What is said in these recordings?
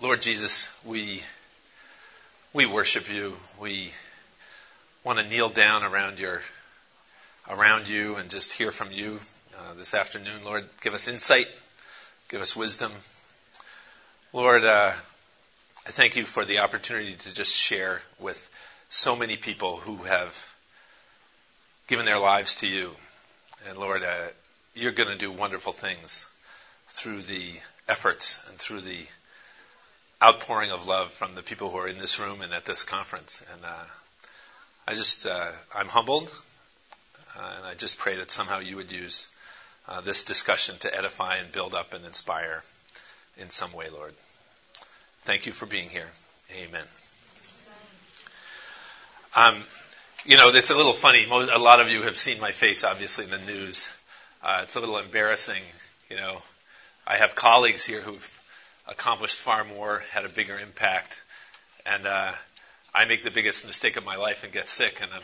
Lord Jesus, we we worship you. We want to kneel down around your around you and just hear from you uh, this afternoon. Lord, give us insight, give us wisdom. Lord, uh, I thank you for the opportunity to just share with so many people who have given their lives to you. And Lord, uh, you're going to do wonderful things through the efforts and through the outpouring of love from the people who are in this room and at this conference. And uh, I just, uh, I'm humbled, uh, and I just pray that somehow you would use uh, this discussion to edify and build up and inspire in some way, Lord. Thank you for being here. Amen. Um, you know, it's a little funny. Most, a lot of you have seen my face, obviously, in the news. Uh, it's a little embarrassing. You know, I have colleagues here who've accomplished far more, had a bigger impact, and uh, I make the biggest mistake of my life and get sick, and I'm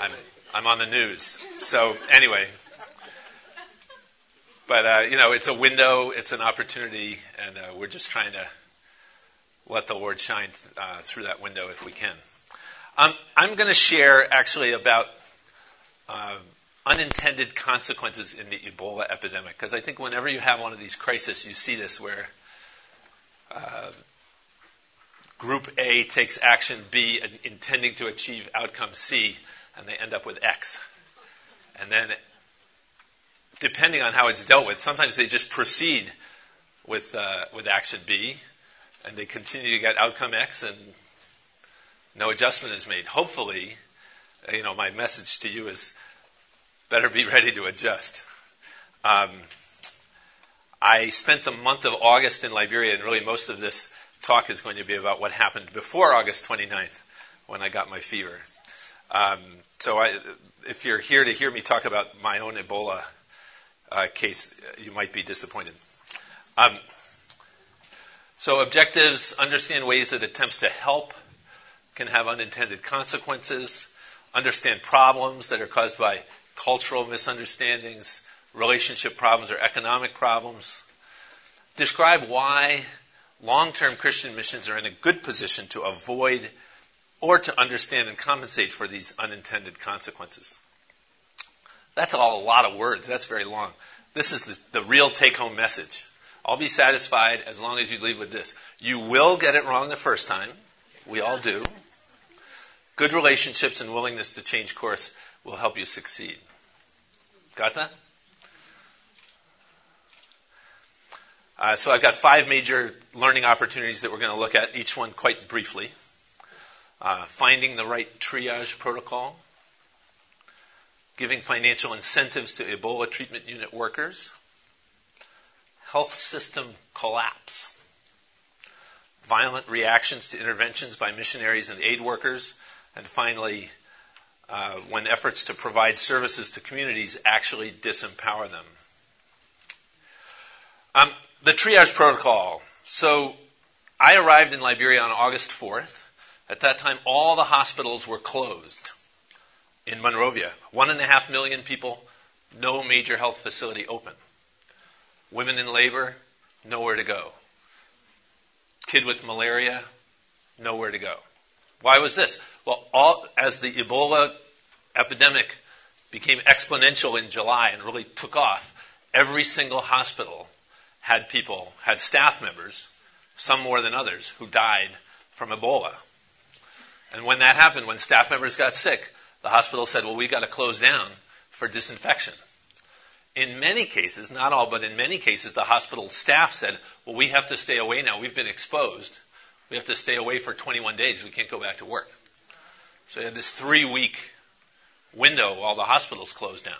I'm, I'm on the news. So anyway, but uh, you know, it's a window, it's an opportunity, and uh, we're just trying to let the Lord shine uh, through that window if we can. Um, I'm going to share actually about uh, unintended consequences in the Ebola epidemic because I think whenever you have one of these crises, you see this where uh, Group A takes action B intending to achieve outcome C, and they end up with X. And then, depending on how it's dealt with, sometimes they just proceed with uh, with action B, and they continue to get outcome X, and no adjustment is made. Hopefully, you know, my message to you is better be ready to adjust. Um, I spent the month of August in Liberia, and really most of this talk is going to be about what happened before August 29th when I got my fever. Um, so I, if you're here to hear me talk about my own Ebola uh, case, you might be disappointed. Um, so objectives, understand ways that attempts to help can have unintended consequences, understand problems that are caused by cultural misunderstandings, relationship problems, or economic problems. Describe why long term Christian missions are in a good position to avoid or to understand and compensate for these unintended consequences. That's all a lot of words. That's very long. This is the, the real take home message. I'll be satisfied as long as you leave with this. You will get it wrong the first time. We all do. Good relationships and willingness to change course will help you succeed. Got that? Uh, so I've got five major learning opportunities that we're going to look at, each one quite briefly. Uh, finding the right triage protocol, giving financial incentives to Ebola treatment unit workers, health system collapse, violent reactions to interventions by missionaries and aid workers, and finally, uh, when efforts to provide services to communities actually disempower them. Um, the triage protocol. So I arrived in Liberia on August 4th. At that time, all the hospitals were closed in Monrovia. One and a half million people, no major health facility open. Women in labor, nowhere to go. Kid with malaria, nowhere to go. Why was this? Well, all, as the Ebola epidemic became exponential in July and really took off, every single hospital had people, had staff members, some more than others, who died from Ebola. And when that happened, when staff members got sick, the hospital said, well, we've got to close down for disinfection. In many cases, not all, but in many cases, the hospital staff said, well, we have to stay away now. We've been exposed. We have to stay away for 21 days. We can't go back to work. So you had this three week window while the hospitals closed down.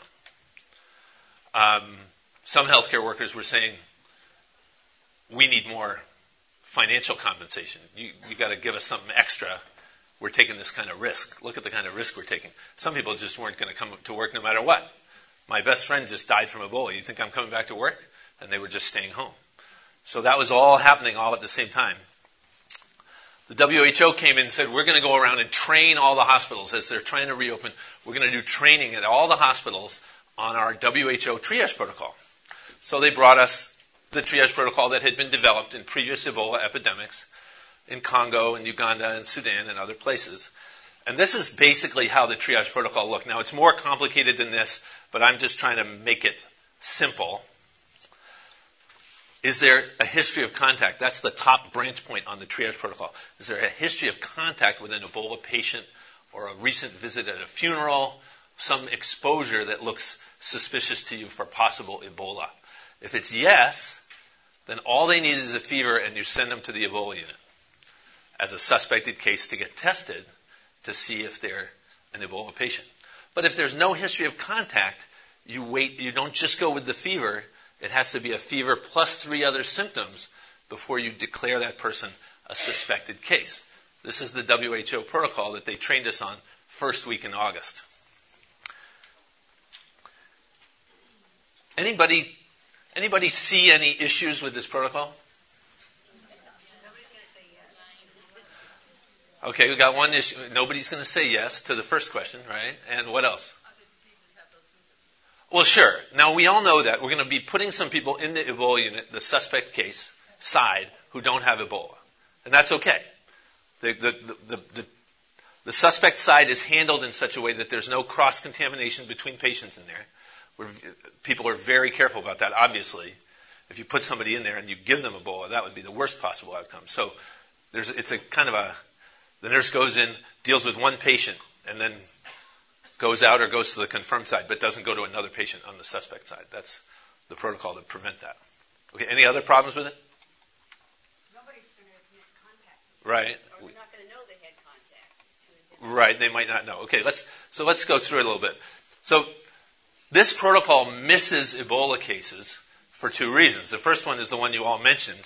Um, some healthcare workers were saying, we need more financial compensation. You, you got to give us something extra. We're taking this kind of risk. Look at the kind of risk we're taking. Some people just weren't going to come to work no matter what. My best friend just died from Ebola. You think I'm coming back to work? And they were just staying home. So that was all happening all at the same time. The WHO came in and said, we're going to go around and train all the hospitals as they're trying to reopen. We're going to do training at all the hospitals on our WHO triage protocol. So they brought us the triage protocol that had been developed in previous Ebola epidemics in Congo and Uganda and Sudan and other places. And this is basically how the triage protocol looked. Now, it's more complicated than this, but I'm just trying to make it simple. Is there a history of contact? That's the top branch point on the triage protocol. Is there a history of contact with an Ebola patient or a recent visit at a funeral, some exposure that looks suspicious to you for possible Ebola? If it's yes, then all they need is a fever and you send them to the Ebola unit as a suspected case to get tested to see if they're an Ebola patient. But if there's no history of contact, you wait, you don't just go with the fever, it has to be a fever plus three other symptoms before you declare that person a suspected case. This is the WHO protocol that they trained us on first week in August. Anybody anybody see any issues with this protocol? Okay, we got one issue. Nobody's going to say yes to the first question, right? And what else? Well, sure. Now, we all know that. We're going to be putting some people in the Ebola unit, the suspect case side, who don't have Ebola. And that's okay. The, the, the, the, the suspect side is handled in such a way that there's no cross contamination between patients in there. We're, people are very careful about that, obviously. If you put somebody in there and you give them Ebola, that would be the worst possible outcome. So there's, it's a kind of a, the nurse goes in, deals with one patient, and then goes out or goes to the confirmed side, but doesn't go to another patient on the suspect side. That's the protocol to prevent that. Okay, any other problems with it? Nobody's going to. Right. Or we're not going to know they had contact. Right, they might not know. Okay, let's so let's go through it a little bit. So this protocol misses Ebola cases for two reasons. The first one is the one you all mentioned.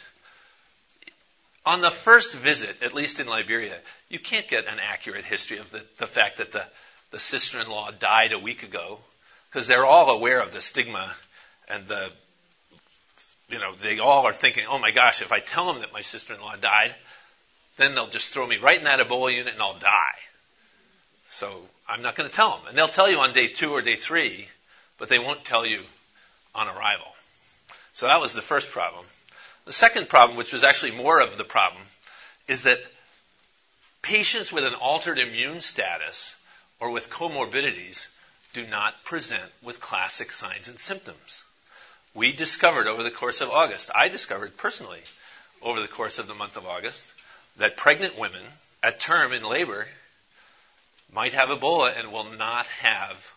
On the first visit, at least in Liberia, you can't get an accurate history of the, the fact that the the sister in law died a week ago, because they're all aware of the stigma and the, you know, they all are thinking, oh my gosh, if I tell them that my sister in law died, then they'll just throw me right in that Ebola unit and I'll die. So I'm not going to tell them. And they'll tell you on day two or day three, but they won't tell you on arrival. So that was the first problem. The second problem, which was actually more of the problem, is that patients with an altered immune status or with comorbidities do not present with classic signs and symptoms. We discovered over the course of August, I discovered personally over the course of the month of August, that pregnant women at term in labor might have Ebola and will not have,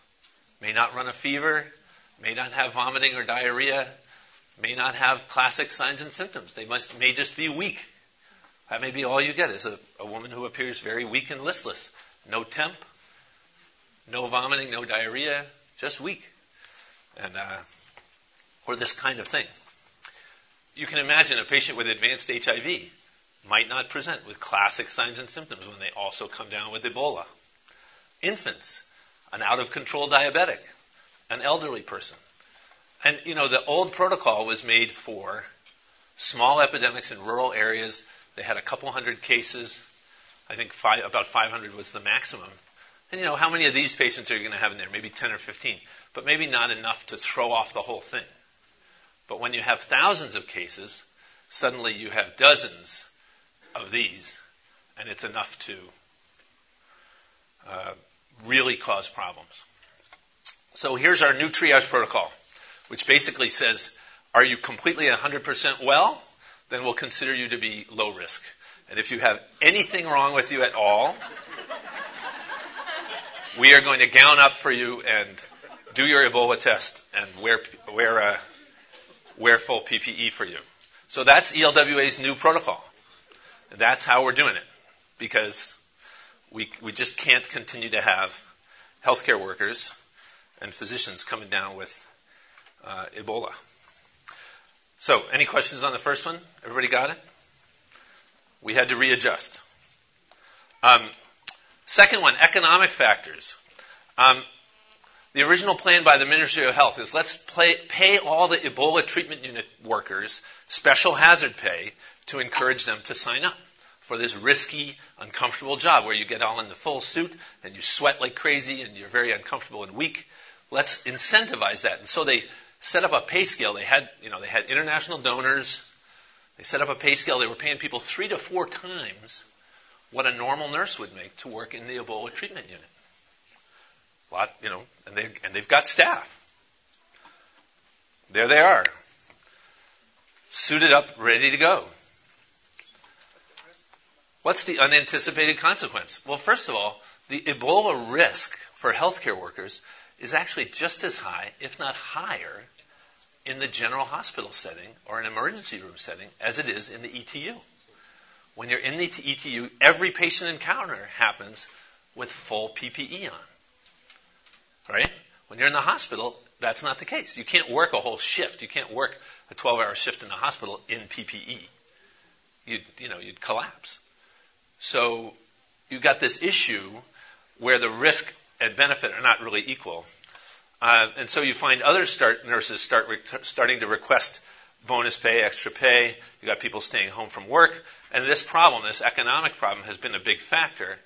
may not run a fever, may not have vomiting or diarrhea, may not have classic signs and symptoms. They must, may just be weak. That may be all you get is a, a woman who appears very weak and listless. No temp, no vomiting, no diarrhea, just weak. And, uh, or this kind of thing. You can imagine a patient with advanced HIV might not present with classic signs and symptoms when they also come down with Ebola. Infants, an out of control diabetic, an elderly person. And, you know, the old protocol was made for small epidemics in rural areas. They had a couple hundred cases. I think five, about 500 was the maximum. And you know, how many of these patients are you going to have in there? Maybe 10 or 15, but maybe not enough to throw off the whole thing. But when you have thousands of cases, suddenly you have dozens of these, and it's enough to uh, really cause problems. So here's our new triage protocol, which basically says, are you completely 100% well? Then we'll consider you to be low risk. And if you have anything wrong with you at all, we are going to gown up for you and do your Ebola test and wear, wear, uh, wear full PPE for you. So that's ELWA's new protocol. That's how we're doing it because we, we just can't continue to have healthcare workers and physicians coming down with uh, Ebola. So, any questions on the first one? Everybody got it? We had to readjust. Um, Second one, economic factors. Um, the original plan by the Ministry of Health is let's play, pay all the Ebola treatment unit workers special hazard pay to encourage them to sign up for this risky, uncomfortable job where you get all in the full suit and you sweat like crazy and you're very uncomfortable and weak. Let's incentivize that. And so they set up a pay scale. They had, you know, they had international donors. They set up a pay scale. They were paying people three to four times what a normal nurse would make to work in the Ebola treatment unit. A lot, you know, and they and they've got staff. There they are, suited up, ready to go. What's the unanticipated consequence? Well, first of all, the Ebola risk for healthcare workers is actually just as high, if not higher, in the general hospital setting or an emergency room setting as it is in the ETU. When you're in the ETU, every patient encounter happens with full PPE on. Right? When you're in the hospital, that's not the case. You can't work a whole shift. You can't work a 12-hour shift in the hospital in PPE. You'd, you know, you'd collapse. So you've got this issue where the risk and benefit are not really equal. Uh, and so you find other start, nurses start re- starting to request bonus pay, extra pay. You got people staying home from work, and this problem, this economic problem, has been a big factor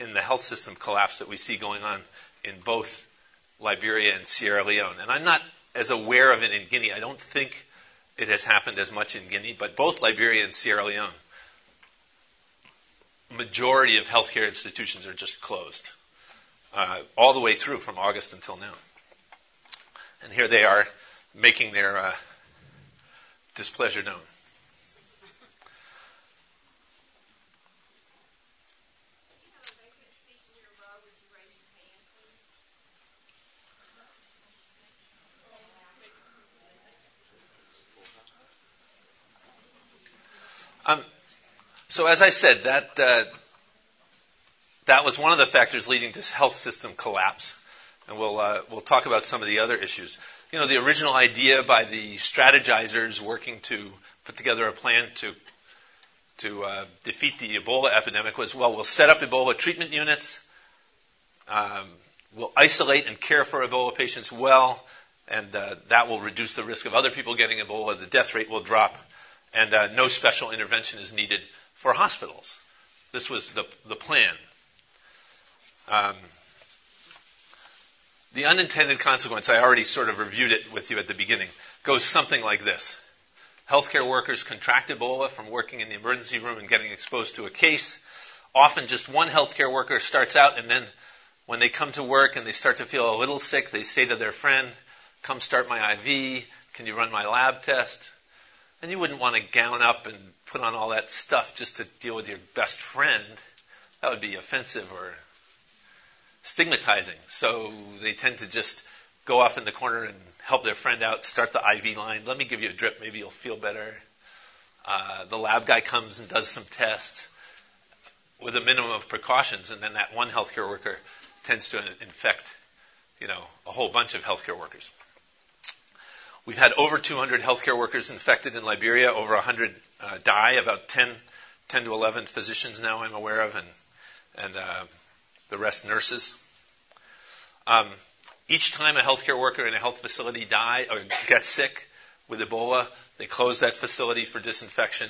in the health system collapse that we see going on in both Liberia and Sierra Leone. And I'm not as aware of it in Guinea. I don't think it has happened as much in Guinea, but both Liberia and Sierra Leone, majority of healthcare institutions are just closed, uh, all the way through from August until now. And here they are making their uh, displeasure known. Um, so as I said, that uh, that was one of the factors leading to health system collapse and we'll uh, we'll talk about some of the other issues. You know, the original idea by the strategizers working to put together a plan to to uh, defeat the Ebola epidemic was well, we'll set up Ebola treatment units, um, we'll isolate and care for Ebola patients well, and uh, that will reduce the risk of other people getting Ebola. The death rate will drop, and uh, no special intervention is needed for hospitals. This was the the plan. Um, the unintended consequence, I already sort of reviewed it with you at the beginning, goes something like this. Healthcare workers contract Ebola from working in the emergency room and getting exposed to a case. Often just one healthcare worker starts out and then when they come to work and they start to feel a little sick, they say to their friend, come start my IV, can you run my lab test? And you wouldn't want to gown up and put on all that stuff just to deal with your best friend. That would be offensive or stigmatizing. So they tend to just go off in the corner and help their friend out, start the IV line. Let me give you a drip, maybe you'll feel better. Uh, the lab guy comes and does some tests with a minimum of precautions, and then that one healthcare worker tends to infect, you know, a whole bunch of healthcare workers. We've had over 200 healthcare workers infected in Liberia, over 100 uh, die, about 10, 10 to 11 physicians now I'm aware of, and, and uh, the rest nurses. Um, each time a healthcare worker in a health facility die or gets sick with Ebola, they close that facility for disinfection.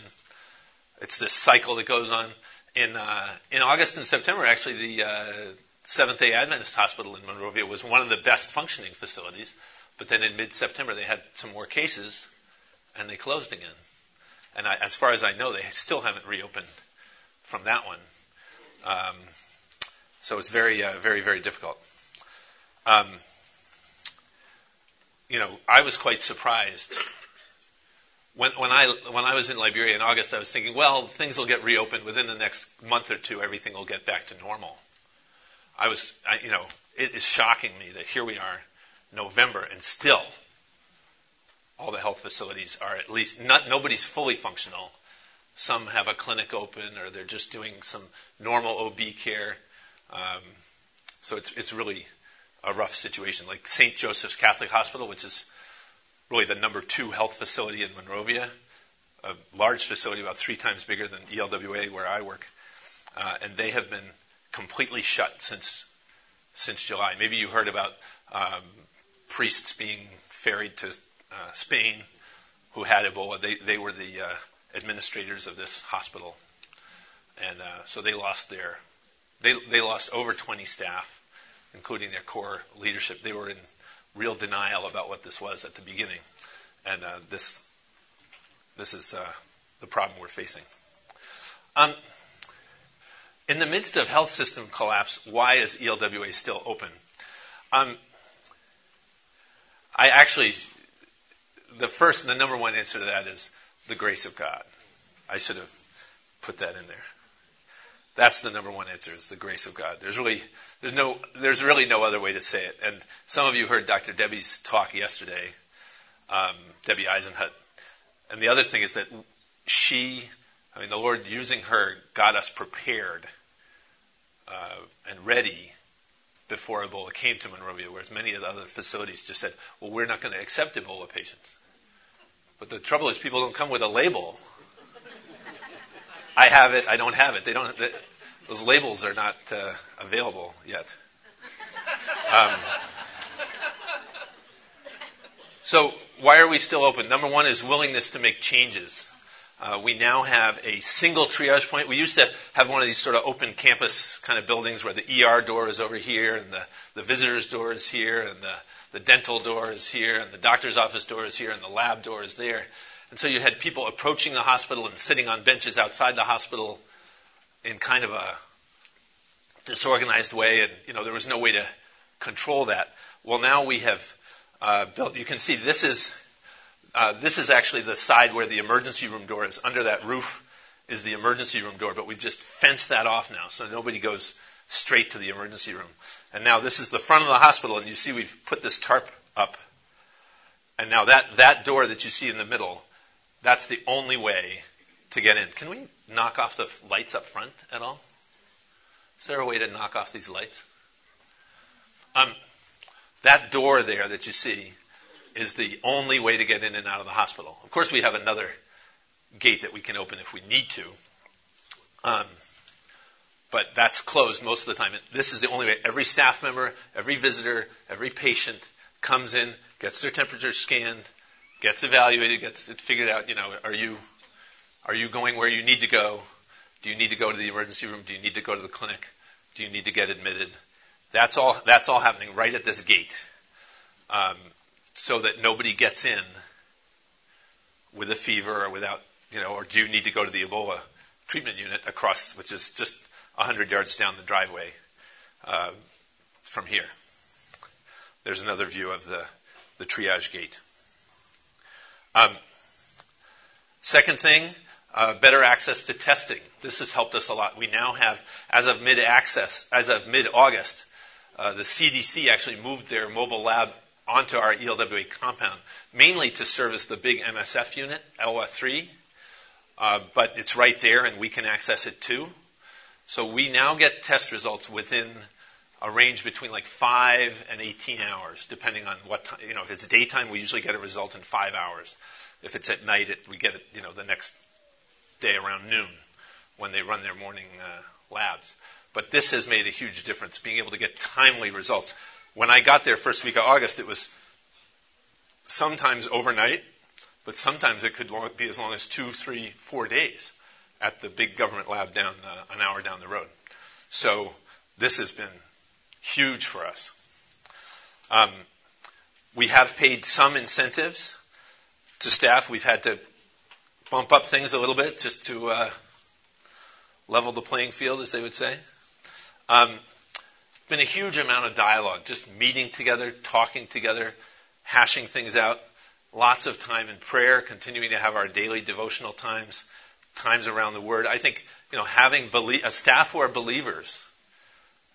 It's this cycle that goes on. In uh, in August and September, actually, the uh, Seventh Day Adventist Hospital in Monrovia was one of the best functioning facilities. But then in mid-September, they had some more cases, and they closed again. And I, as far as I know, they still haven't reopened from that one. Um, so it's very, uh, very, very difficult. Um, you know, I was quite surprised when, when I when I was in Liberia in August. I was thinking, well, things will get reopened within the next month or two. Everything will get back to normal. I was, I, you know, it is shocking me that here we are, November, and still all the health facilities are at least not nobody's fully functional. Some have a clinic open, or they're just doing some normal OB care. Um, so it's, it's really a rough situation. Like St. Joseph's Catholic Hospital, which is really the number two health facility in Monrovia, a large facility about three times bigger than ELWA where I work, uh, and they have been completely shut since since July. Maybe you heard about um, priests being ferried to uh, Spain who had Ebola. They they were the uh, administrators of this hospital, and uh, so they lost their they, they lost over 20 staff, including their core leadership. They were in real denial about what this was at the beginning, and uh, this this is uh, the problem we're facing. Um, in the midst of health system collapse, why is ELWA still open? Um, I actually, the first, the number one answer to that is the grace of God. I should have put that in there. That's the number one answer is the grace of God. There's really, there's no, there's really no other way to say it. And some of you heard Dr. Debbie's talk yesterday, um, Debbie Eisenhut. And the other thing is that she, I mean, the Lord using her got us prepared uh, and ready before Ebola came to Monrovia, whereas many of the other facilities just said, well, we're not going to accept Ebola patients. But the trouble is people don't come with a label. I have it, I don't have it. They don't, they, those labels are not uh, available yet. Um, so why are we still open? Number one is willingness to make changes. Uh, we now have a single triage point. We used to have one of these sort of open campus kind of buildings where the ER door is over here and the, the visitor's door is here and the, the dental door is here and the doctor's office door is here and the lab door is there. And so you had people approaching the hospital and sitting on benches outside the hospital in kind of a disorganized way, and you know there was no way to control that. Well, now we have uh, built. You can see this is uh, this is actually the side where the emergency room door is. Under that roof is the emergency room door, but we've just fenced that off now, so nobody goes straight to the emergency room. And now this is the front of the hospital, and you see we've put this tarp up. And now that, that door that you see in the middle, that's the only way to get in. Can we knock off the lights up front at all? Is there a way to knock off these lights? Um, that door there that you see is the only way to get in and out of the hospital. Of course, we have another gate that we can open if we need to. Um, but that's closed most of the time. This is the only way. Every staff member, every visitor, every patient comes in, gets their temperature scanned, gets evaluated, gets it figured out. You know, are you are you going where you need to go? Do you need to go to the emergency room? Do you need to go to the clinic? Do you need to get admitted? That's all. That's all happening right at this gate. Um, so that nobody gets in with a fever or without, you know, or do you need to go to the Ebola treatment unit across, which is just 100 yards down the driveway uh, from here. There's another view of the, the triage gate. Um, second thing, uh, better access to testing. This has helped us a lot. We now have, as of mid-access, as of mid-August, uh, the CDC actually moved their mobile lab onto our ELWA compound, mainly to service the big MSF unit, ELWA 3. Uh, but it's right there and we can access it too. So we now get test results within a range between like 5 and 18 hours, depending on what time. You know, if it's daytime, we usually get a result in 5 hours. If it's at night, it, we get it, you know, the next day around noon when they run their morning uh, labs. But this has made a huge difference, being able to get timely results. When I got there first week of August, it was sometimes overnight, but sometimes it could be as long as two, three, four days at the big government lab down uh, an hour down the road. So this has been huge for us. Um, we have paid some incentives to staff. We've had to bump up things a little bit just to uh, level the playing field, as they would say. Um, been a huge amount of dialogue, just meeting together, talking together, hashing things out. Lots of time in prayer, continuing to have our daily devotional times, times around the Word. I think you know having belie- a staff who are believers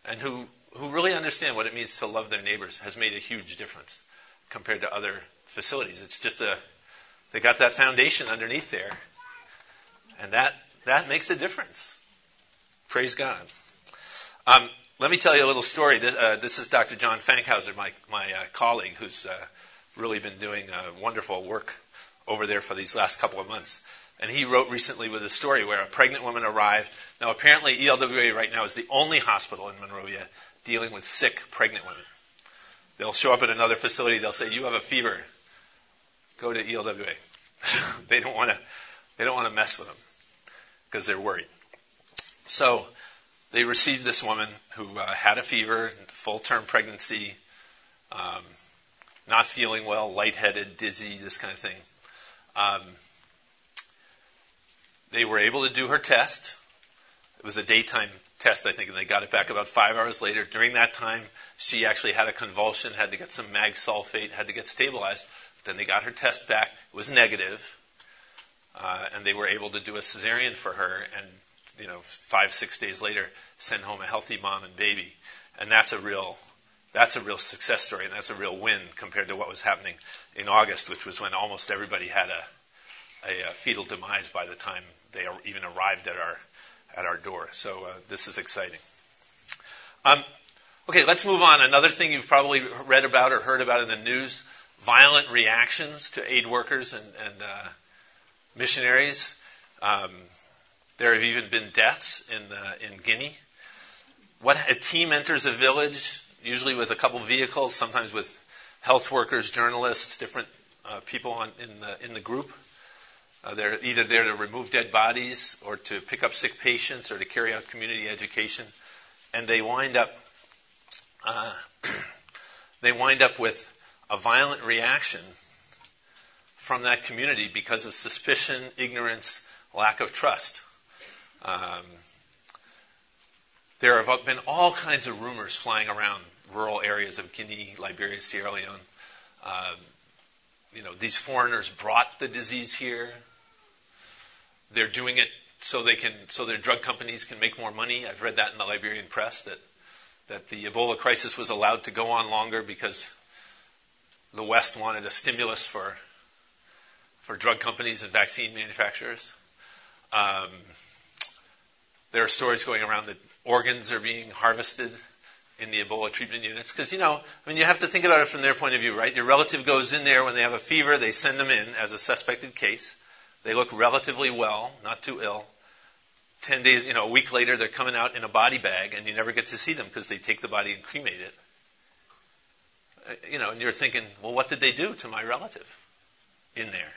and who who really understand what it means to love their neighbors has made a huge difference compared to other facilities. It's just a they got that foundation underneath there, and that that makes a difference. Praise God. Um, let me tell you a little story. This, uh, this is Dr. John Fankhauser, my, my uh, colleague, who's uh, really been doing uh, wonderful work over there for these last couple of months. And he wrote recently with a story where a pregnant woman arrived. Now, apparently, ELWA right now is the only hospital in Monrovia dealing with sick pregnant women. They'll show up at another facility. They'll say, "You have a fever. Go to ELWA." they don't want to. They don't want to mess with them because they're worried. So they received this woman who uh, had a fever, full term pregnancy, um, not feeling well, lightheaded, dizzy, this kind of thing. Um, they were able to do her test. It was a daytime test, I think, and they got it back about five hours later. During that time, she actually had a convulsion, had to get some mag sulfate, had to get stabilized. Then they got her test back. It was negative, uh, and they were able to do a cesarean for her, and you know, five six days later, send home a healthy mom and baby, and that's a real that's a real success story, and that's a real win compared to what was happening in August, which was when almost everybody had a, a, a fetal demise by the time they even arrived at our at our door. So uh, this is exciting. Um, okay, let's move on. Another thing you've probably read about or heard about in the news: violent reactions to aid workers and, and uh, missionaries. Um, there have even been deaths in uh, in Guinea. What a team enters a village, usually with a couple vehicles, sometimes with health workers, journalists, different uh, people on, in the in the group. Uh, they're either there to remove dead bodies or to pick up sick patients or to carry out community education, and they wind up uh, they wind up with a violent reaction from that community because of suspicion, ignorance, lack of trust. Um, there have been all kinds of rumors flying around rural areas of Guinea, Liberia, Sierra Leone. Um, you know, these foreigners brought the disease here. They're doing it so they can, so their drug companies can make more money. I've read that in the Liberian press that that the Ebola crisis was allowed to go on longer because the West wanted a stimulus for for drug companies and vaccine manufacturers. Um, there are stories going around that organs are being harvested in the Ebola treatment units. Because, you know, I mean, you have to think about it from their point of view, right? Your relative goes in there when they have a fever, they send them in as a suspected case. They look relatively well, not too ill. Ten days, you know, a week later, they're coming out in a body bag, and you never get to see them because they take the body and cremate it. Uh, you know, and you're thinking, well, what did they do to my relative in there?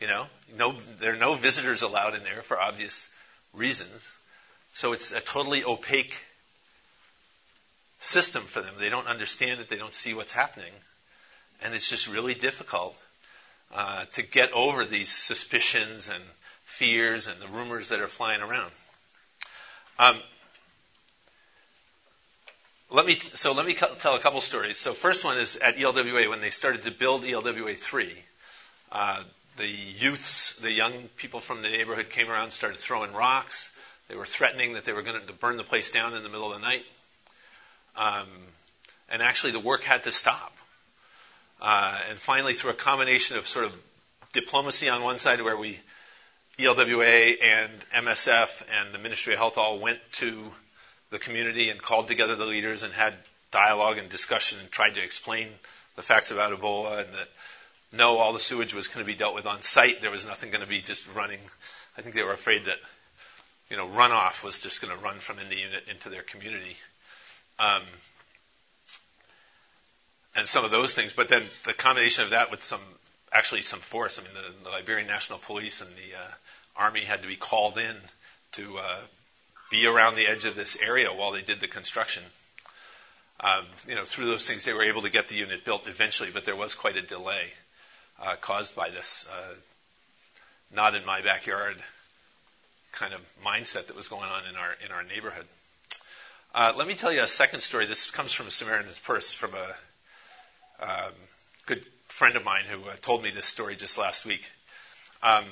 You know, no, there are no visitors allowed in there for obvious reasons. So it's a totally opaque system for them. They don't understand it. They don't see what's happening. And it's just really difficult uh, to get over these suspicions and fears and the rumors that are flying around. Um, let me so let me tell a couple stories. So first one is at ELWA when they started to build ELWA three. Uh, the youths, the young people from the neighborhood came around, started throwing rocks. They were threatening that they were going to burn the place down in the middle of the night. Um, and actually, the work had to stop. Uh, and finally, through a combination of sort of diplomacy on one side, where we, ELWA and MSF and the Ministry of Health all went to the community and called together the leaders and had dialogue and discussion and tried to explain the facts about Ebola and that no, all the sewage was going to be dealt with on site. There was nothing going to be just running. I think they were afraid that, you know, runoff was just going to run from in the unit into their community. Um, and some of those things, but then the combination of that with some, actually some force. I mean, the, the Liberian National Police and the uh, Army had to be called in to uh, be around the edge of this area while they did the construction. Um, you know, through those things, they were able to get the unit built eventually, but there was quite a delay uh, caused by this uh, not in my backyard kind of mindset that was going on in our in our neighborhood. Uh, let me tell you a second story. This comes from Samaritan's Purse from a um, good friend of mine who uh, told me this story just last week. Um,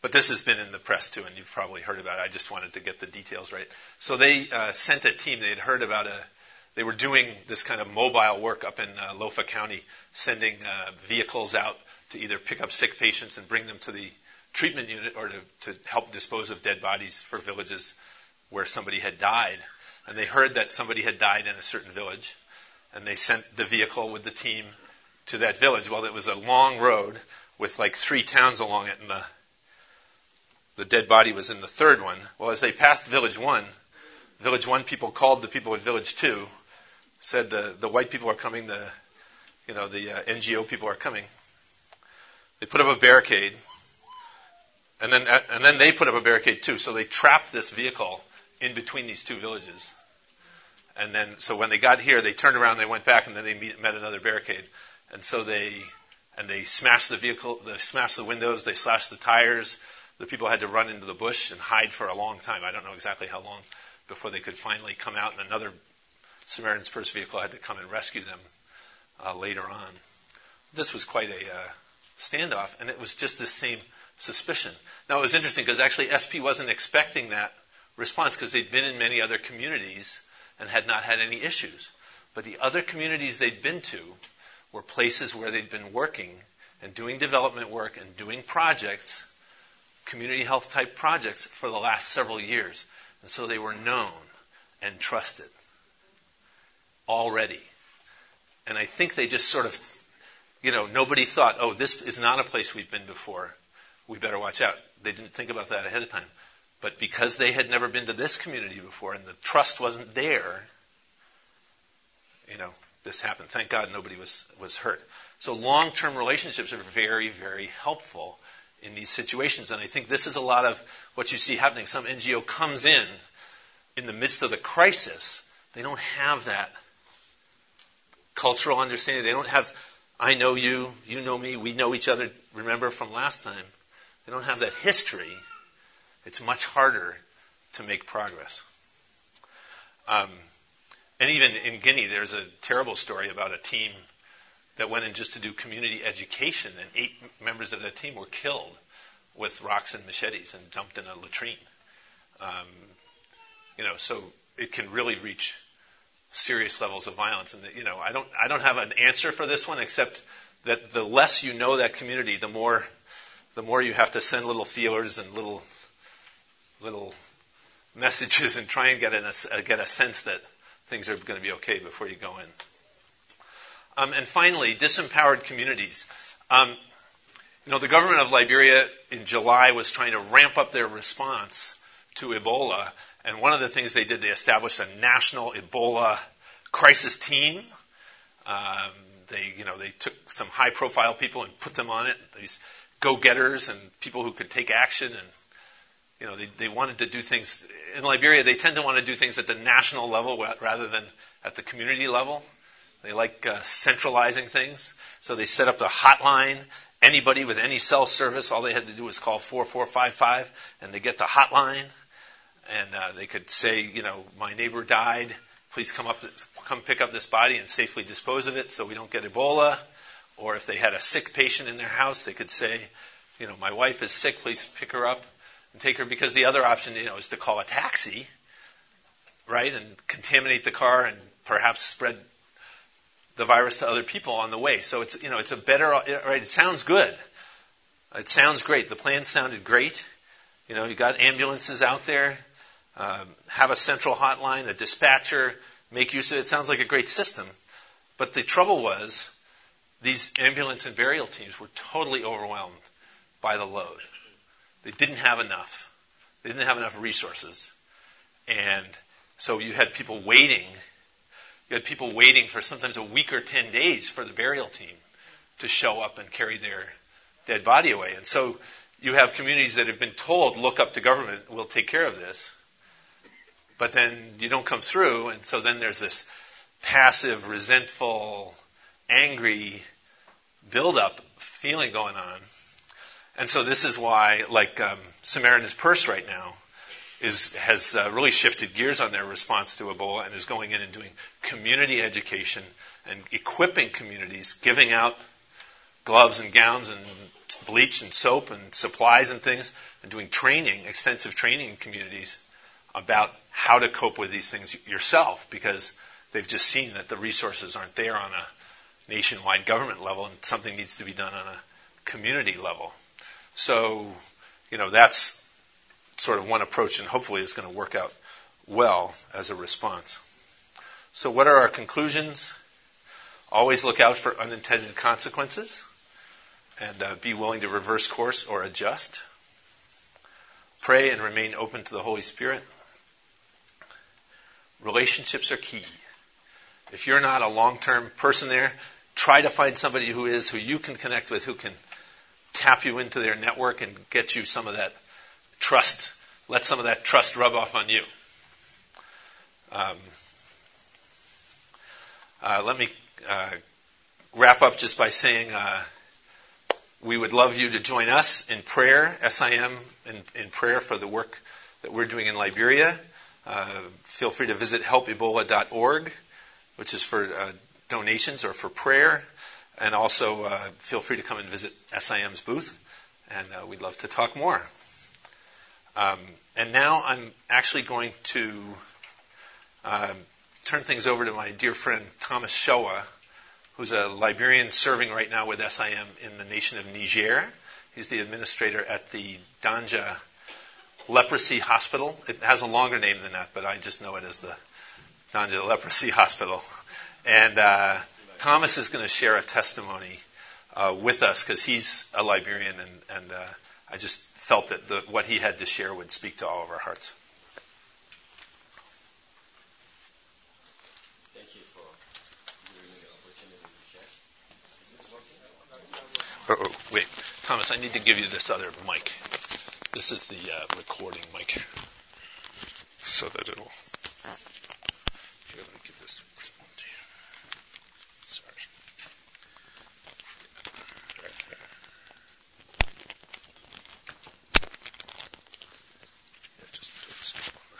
but this has been in the press too, and you've probably heard about it. I just wanted to get the details right. So they uh, sent a team. They had heard about a they were doing this kind of mobile work up in uh, Lofa County, sending uh, vehicles out to either pick up sick patients and bring them to the treatment unit or to, to help dispose of dead bodies for villages where somebody had died. And they heard that somebody had died in a certain village, and they sent the vehicle with the team to that village. Well, it was a long road with like three towns along it, and the the dead body was in the third one. Well, as they passed village one, village one people called the people at village two said the, the white people are coming, the you know the uh, NGO people are coming. They put up a barricade, and then uh, and then they put up a barricade too. So they trapped this vehicle in between these two villages. And then so when they got here, they turned around, they went back, and then they meet, met another barricade. and so they and they smashed the vehicle, they smashed the windows, they slashed the tires. The people had to run into the bush and hide for a long time. I don't know exactly how long before they could finally come out, and another Samaritan's Purse vehicle had to come and rescue them uh, later on. This was quite a uh, standoff, and it was just the same suspicion. Now, it was interesting because actually SP wasn't expecting that response because they'd been in many other communities and had not had any issues. But the other communities they'd been to were places where they'd been working and doing development work and doing projects, community health type projects, for the last several years. And so they were known and trusted already. And I think they just sort of, you know, nobody thought, oh, this is not a place we've been before. We better watch out. They didn't think about that ahead of time. But because they had never been to this community before and the trust wasn't there, you know, this happened. Thank God nobody was, was hurt. So long term relationships are very, very helpful in these situations. And I think this is a lot of what you see happening. Some NGO comes in in the midst of the crisis. They don't have that cultural understanding. They don't have, I know you, you know me, we know each other, remember from last time. They don't have that history. It's much harder to make progress. Um, and even in Guinea, there's a terrible story about a team that went in just to do community education, and eight members of that team were killed with rocks and machetes and dumped in a latrine. Um, you know, so it can really reach serious levels of violence. And you know, I don't, I don't have an answer for this one except that the less you know that community, the more, the more you have to send little feelers and little, little messages and try and get, a, get a sense that things are going to be okay before you go in. Um, and finally, disempowered communities. Um, you know, the government of Liberia in July was trying to ramp up their response to Ebola, and one of the things they did, they established a national Ebola crisis team. Um, they, you know, they took some high-profile people and put them on it. These go-getters and people who could take action and you know, they, they wanted to do things in Liberia. They tend to want to do things at the national level rather than at the community level. They like uh, centralizing things, so they set up the hotline. Anybody with any cell service, all they had to do was call 4455, and they get the hotline, and uh, they could say, you know, my neighbor died. Please come up, to, come pick up this body and safely dispose of it, so we don't get Ebola. Or if they had a sick patient in their house, they could say, you know, my wife is sick. Please pick her up and take her because the other option, you know, is to call a taxi, right, and contaminate the car and perhaps spread the virus to other people on the way. So it's, you know, it's a better, right? It sounds good. It sounds great. The plan sounded great. You know, you got ambulances out there. Um, have a central hotline, a dispatcher, make use of it. It sounds like a great system. But the trouble was, these ambulance and burial teams were totally overwhelmed by the load. They didn't have enough. They didn't have enough resources. And so you had people waiting. You had people waiting for sometimes a week or 10 days for the burial team to show up and carry their dead body away. And so you have communities that have been told, look up to government, we'll take care of this. But then you don't come through, and so then there's this passive, resentful, angry buildup feeling going on. And so this is why, like um, Samaritan's Purse right now, is, has uh, really shifted gears on their response to Ebola and is going in and doing community education and equipping communities, giving out gloves and gowns and bleach and soap and supplies and things, and doing training, extensive training in communities about how to cope with these things yourself because they've just seen that the resources aren't there on a nationwide government level and something needs to be done on a community level. So, you know, that's sort of one approach, and hopefully it's going to work out well as a response. So, what are our conclusions? Always look out for unintended consequences and uh, be willing to reverse course or adjust. Pray and remain open to the Holy Spirit. Relationships are key. If you're not a long term person there, try to find somebody who is, who you can connect with, who can tap you into their network and get you some of that trust, let some of that trust rub off on you. Um, uh, let me uh, wrap up just by saying uh, we would love you to join us in prayer, SIM, in, in prayer for the work that we're doing in Liberia. Uh, feel free to visit helpebola.org, which is for uh, donations or for prayer. And also uh, feel free to come and visit SIM's booth, and uh, we'd love to talk more. Um, and now I'm actually going to um, turn things over to my dear friend Thomas Shoa, who's a Liberian serving right now with SIM in the nation of Niger. He's the administrator at the Danja Leprosy Hospital. It has a longer name than that, but I just know it as the Danja Leprosy Hospital. And uh, Thomas is going to share a testimony uh, with us because he's a Liberian, and, and uh, I just felt that the, what he had to share would speak to all of our hearts. Thank you for giving me the opportunity to share. Is this working? Oh, wait, Thomas, I need to give you this other mic. This is the uh, recording mic, so that it'll. Here, let me give this. to you. Sorry. Okay. Yeah, just don't step on the.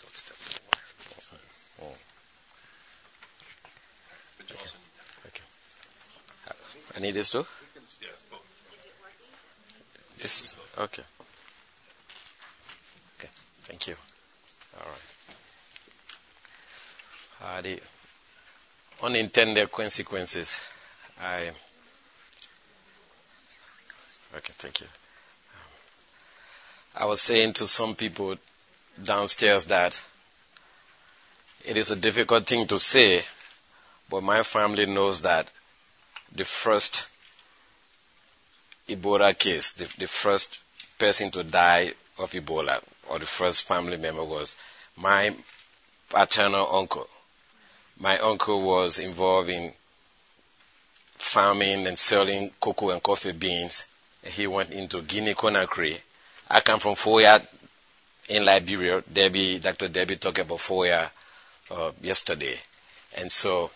Don't step on the wire. That's fine. But you also need that. Okay. I need this too? Yeah, both. This? Okay. Okay. Thank you. All right. Uh, the unintended consequences. I. Okay. Thank you. Um, I was saying to some people downstairs that it is a difficult thing to say, but my family knows that the first Ebola case, the, the first person to die of Ebola, or the first family member was my paternal uncle. My uncle was involved in farming and selling cocoa and coffee beans. He went into Guinea Conakry. I come from Foya in Liberia. Debbie, Dr. Debbie talked about Foya uh, yesterday. And so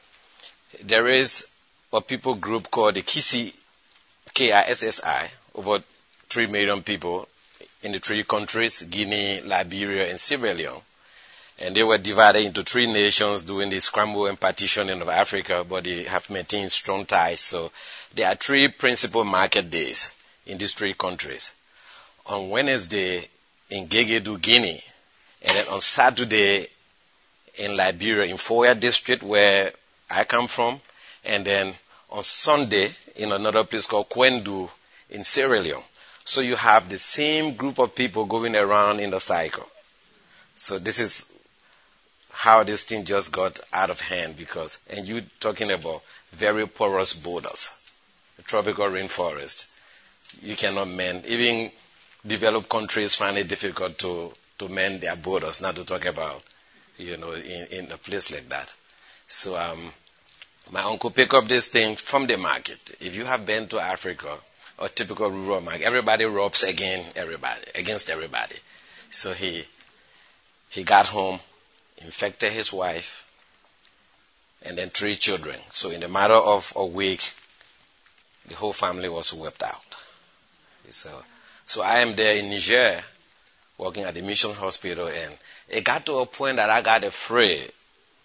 there is a people group called the Kisi KISSI, over 3 million people in the three countries, Guinea, Liberia, and Sierra Leone. And they were divided into three nations during the scramble and partitioning of Africa, but they have maintained strong ties. So there are three principal market days in these three countries. On Wednesday in Guéckédou, Guinea, and then on Saturday in Liberia, in Foya district where I come from, and then on Sunday in another place called Koindu in Sierra Leone. So you have the same group of people going around in the cycle. So this is how this thing just got out of hand because, and you talking about very porous borders, tropical rainforest. You cannot mend. Even developed countries find it difficult to, to mend their borders, not to talk about, you know, in, in a place like that. So, um, my uncle picked up this thing from the market. If you have been to Africa, or typical rural market, everybody robs again everybody, against everybody. So he he got home, infected his wife, and then three children. So in the matter of a week, the whole family was wiped out. So, so I am there in Niger, working at the mission hospital, and it got to a point that I got afraid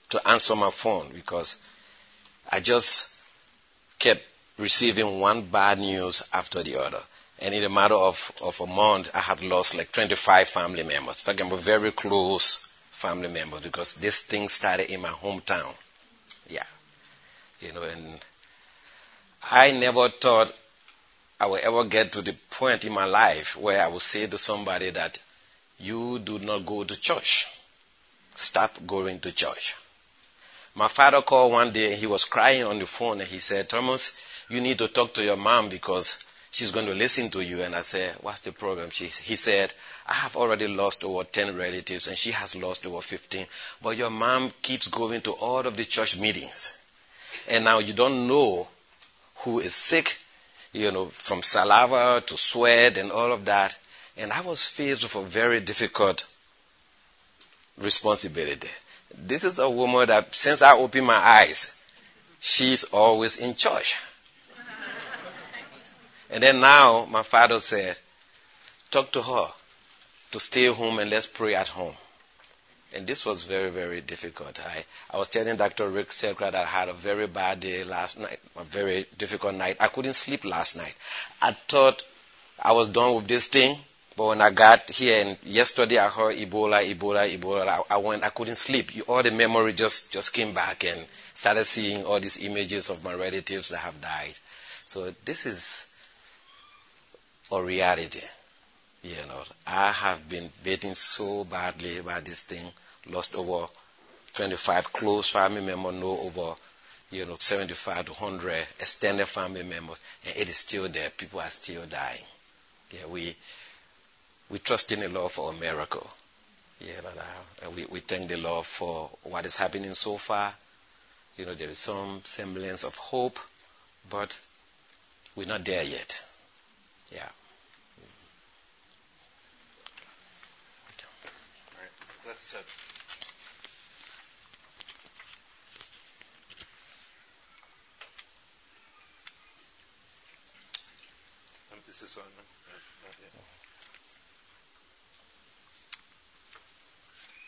to answer my phone because I just kept receiving one bad news after the other. And in a matter of, of a month, I had lost like 25 family members, talking about very close family members, because this thing started in my hometown. Yeah. You know, and I never thought I would ever get to the point in my life where I would say to somebody that you do not go to church. Stop going to church. My father called one day and he was crying on the phone and he said, Thomas, you need to talk to your mom because she's going to listen to you. And I said, what's the problem? She, he said, I have already lost over 10 relatives and she has lost over 15. But your mom keeps going to all of the church meetings. And now you don't know who is sick, you know, from saliva to sweat and all of that. And I was faced with a very difficult responsibility. This is a woman that since I opened my eyes, she's always in church. And then now my father said, talk to her to stay home and let's pray at home. And this was very, very difficult. I, I was telling Dr. Rick Sacra that I had a very bad day last night, a very difficult night. I couldn't sleep last night. I thought I was done with this thing, but when I got here and yesterday I heard Ebola, Ebola, Ebola, I, I went, I couldn't sleep. All the memory just, just came back and started seeing all these images of my relatives that have died. So this is a reality. You know, I have been beaten so badly by this thing. Lost over 25 close family members, no over, you know, 75 to 100 extended family members, and it is still there. People are still dying. Yeah, we we trust in the Lord for a miracle. Yeah, and we, we thank the Lord for what is happening so far. You know, there is some semblance of hope, but we're not there yet. Yeah. Uh, um, is on? not yet.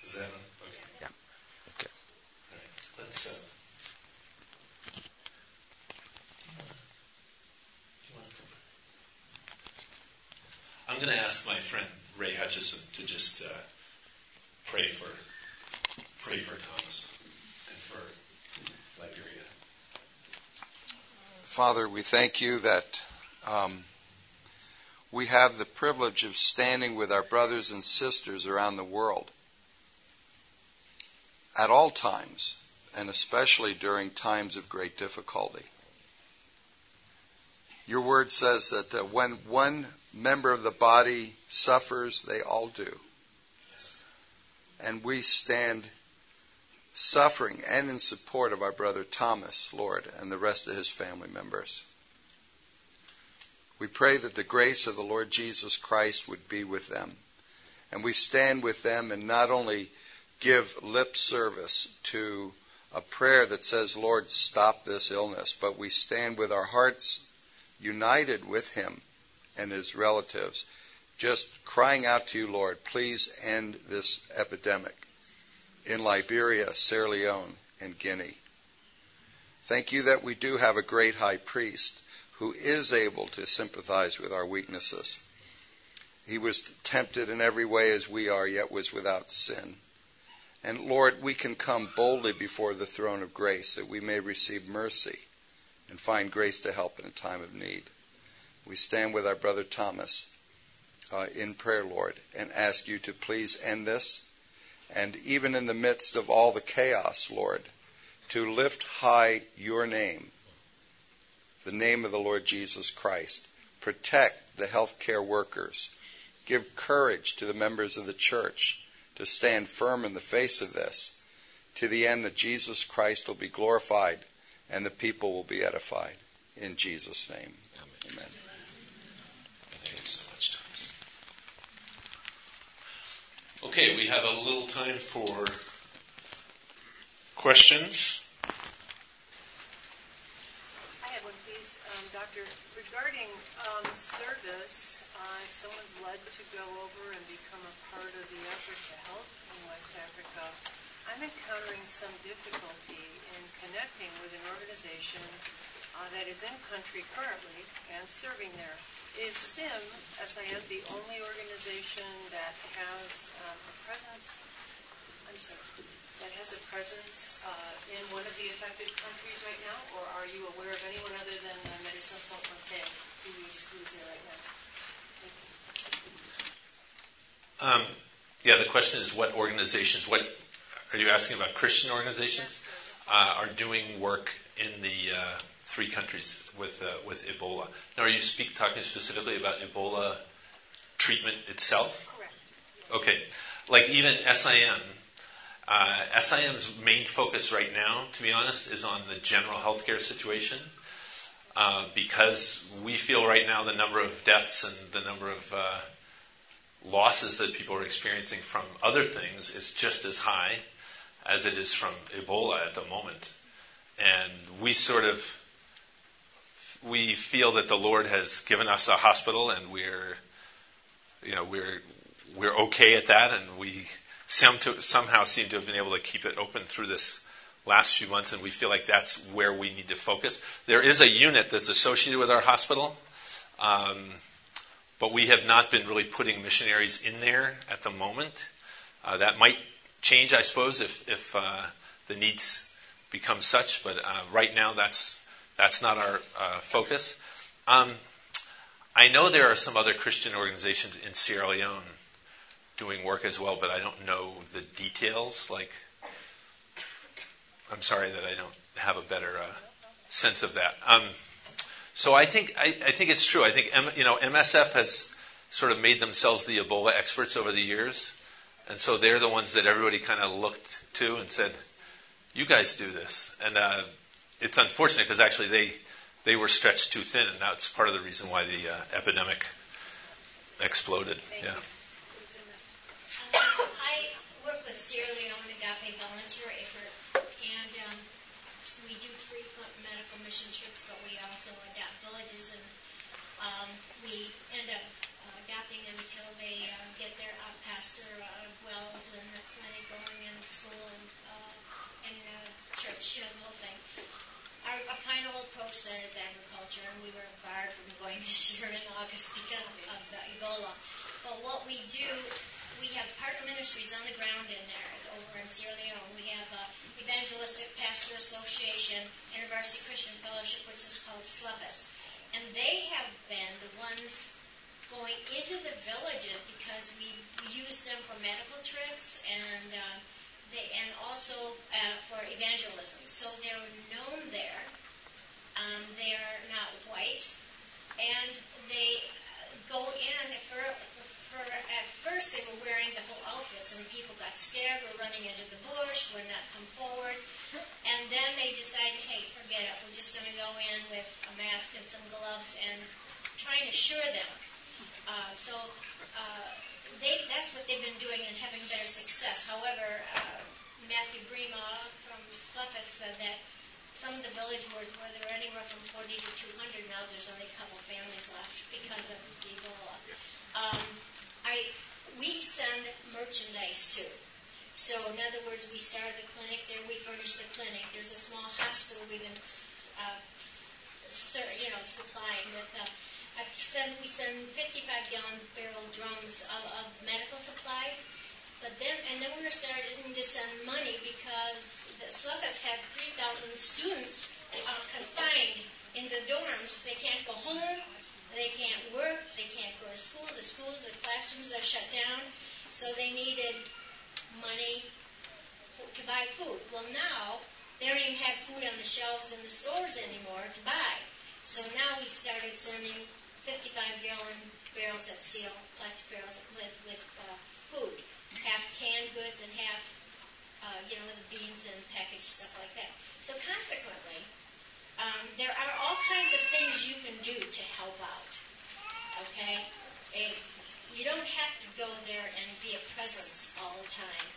Is that on? Okay. Yeah. Okay. All right. Let's. Uh, I'm going to ask my friend Ray Hutchison to just uh, pray for pray for Thomas and for Liberia. Father, we thank you that um, we have the privilege of standing with our brothers and sisters around the world at all times, and especially during times of great difficulty. Your word says that uh, when one member of the body suffers, they all do and we stand suffering and in support of our brother Thomas, Lord, and the rest of his family members. We pray that the grace of the Lord Jesus Christ would be with them. And we stand with them and not only give lip service to a prayer that says, Lord, stop this illness, but we stand with our hearts united with him and his relatives just crying out to you, Lord, please end this epidemic in Liberia, Sierra Leone, and Guinea. Thank you that we do have a great high priest who is able to sympathize with our weaknesses. He was tempted in every way as we are, yet was without sin. And Lord, we can come boldly before the throne of grace that we may receive mercy and find grace to help in a time of need. We stand with our brother Thomas uh, in prayer, Lord, and ask you to please end this. And even in the midst of all the chaos, Lord, to lift high your name, the name of the Lord Jesus Christ. Protect the healthcare workers. Give courage to the members of the church to stand firm in the face of this to the end that Jesus Christ will be glorified and the people will be edified. In Jesus' name. Amen. Amen. Okay, we have a little time for questions. I have one, please, um, Doctor. Regarding um, service, uh, if someone's led to go over and become a part of the effort to help in West Africa, I'm encountering some difficulty in connecting with an organization uh, that is in country currently and serving there. Is SIM, S-I-M, the only organization that has um, a presence, I'm sorry, has a presence uh, in one of the affected countries right now, or are you aware of anyone other than uh, Medicine Sans Frontières who's, who's there right now? Um, yeah, the question is what organizations, what are you asking about Christian organizations, uh, are doing work in the uh, three countries with uh, with Ebola. Now, are you speak talking specifically about Ebola treatment itself? Correct. Okay, like even SIM. Uh, SIM's main focus right now, to be honest, is on the general healthcare situation. Uh, because we feel right now the number of deaths and the number of uh, losses that people are experiencing from other things is just as high as it is from Ebola at the moment. and we sort of we feel that the Lord has given us a hospital, and we're you know we're we're okay at that, and we seem to, somehow seem to have been able to keep it open through this last few months, and we feel like that's where we need to focus. There is a unit that's associated with our hospital, um, but we have not been really putting missionaries in there at the moment. Uh, that might change, I suppose, if, if uh, the needs become such, but uh, right now that's that's not our uh, focus. Um, I know there are some other Christian organizations in Sierra Leone doing work as well, but I don't know the details. Like I'm sorry that I don't have a better uh, sense of that. Um, so I think I, I, think it's true. I think M, you know MSF has sort of made themselves the Ebola experts over the years, and so they're the ones that everybody kind of looked to and said, "You guys do this." And uh, it's unfortunate because actually they they were stretched too thin, and that's part of the reason why the uh, epidemic exploded. Thank yeah. Work with Sierra Leone Agape Volunteer Effort and um, we do frequent medical mission trips, but we also adopt villages, and um, we end up uh, adopting them until they uh, get their out past their uh, wells and the clinic going and school and, uh, and uh, church, you know, the whole thing. Our, our final approach then is agriculture, and we were barred from going this year in August because of the Ebola. But what we do we have partner ministries on the ground in there over in Sierra Leone. We have uh, Evangelistic Pastor Association, InterVarsity Christian Fellowship, which is called SLUFUS. And they have been the ones going into the villages because we, use them for medical trips and uh, they, and also uh, for evangelism. So they're known there. Um, they're not white, and they go in for, for at first they were wearing the whole outfits, and people got scared, were running into the bush, would not come forward, and then they decided, hey, forget it, we're just going to go in with a mask and some gloves and try and assure them. Uh, so uh, they, that's what they've been doing and having better success. However, uh, Matthew Brema from SLUFUS said that some of the village boards where there were anywhere from 40 to 200, now there's only a couple families left because of the Ebola. Um, I we send merchandise too. So in other words, we started the clinic there. We furnish the clinic. There's a small hospital we've been, uh, you know, supplying with. Uh, I send we send 55 gallon barrel drums of, of medical supplies. But then, and then we're starting to send money because the SLUFUS had 3,000 students uh, confined in the dorms. They can't go home. They can't work, they can't go to school, the schools, the classrooms are shut down, so they needed money to buy food. Well, now they don't even have food on the shelves in the stores anymore to buy. So now we started sending 55 gallon barrels that seal, plastic barrels with, with uh, food, half canned goods and half, uh, you know, the beans and packaged stuff like that. So consequently, um, there are all kinds of things you can do to help out. Okay? It, you don't have to go there and be a presence all the time.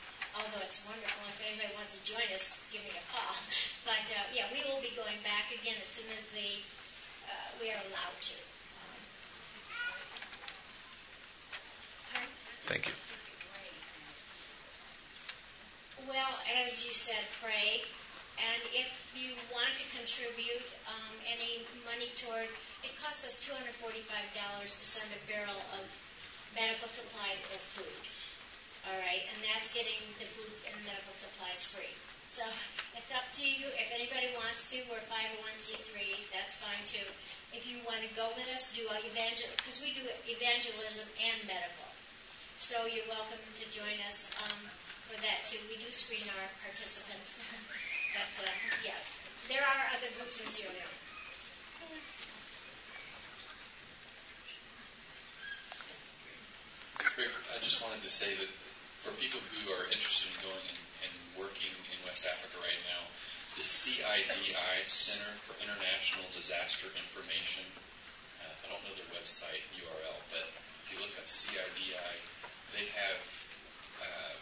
Although it's wonderful. If anybody wants to join us, give me a call. But uh, yeah, we will be going back again as soon as the uh, we are allowed to. Um, Thank you. Well, as you said, pray. And if you want to contribute um, any money toward, it costs us $245 to send a barrel of medical supplies or food. All right, and that's getting the food and medical supplies free. So it's up to you. If anybody wants to, we're 501c3. That's fine too. If you want to go with us, do evangel because we do evangelism and medical. So you're welcome to join us um, for that too. We do screen our participants. But uh, yes, there are other groups in Sierra I just wanted to say that for people who are interested in going and, and working in West Africa right now, the CIDI Center for International Disaster Information, uh, I don't know their website URL, but if you look up CIDI, they have uh,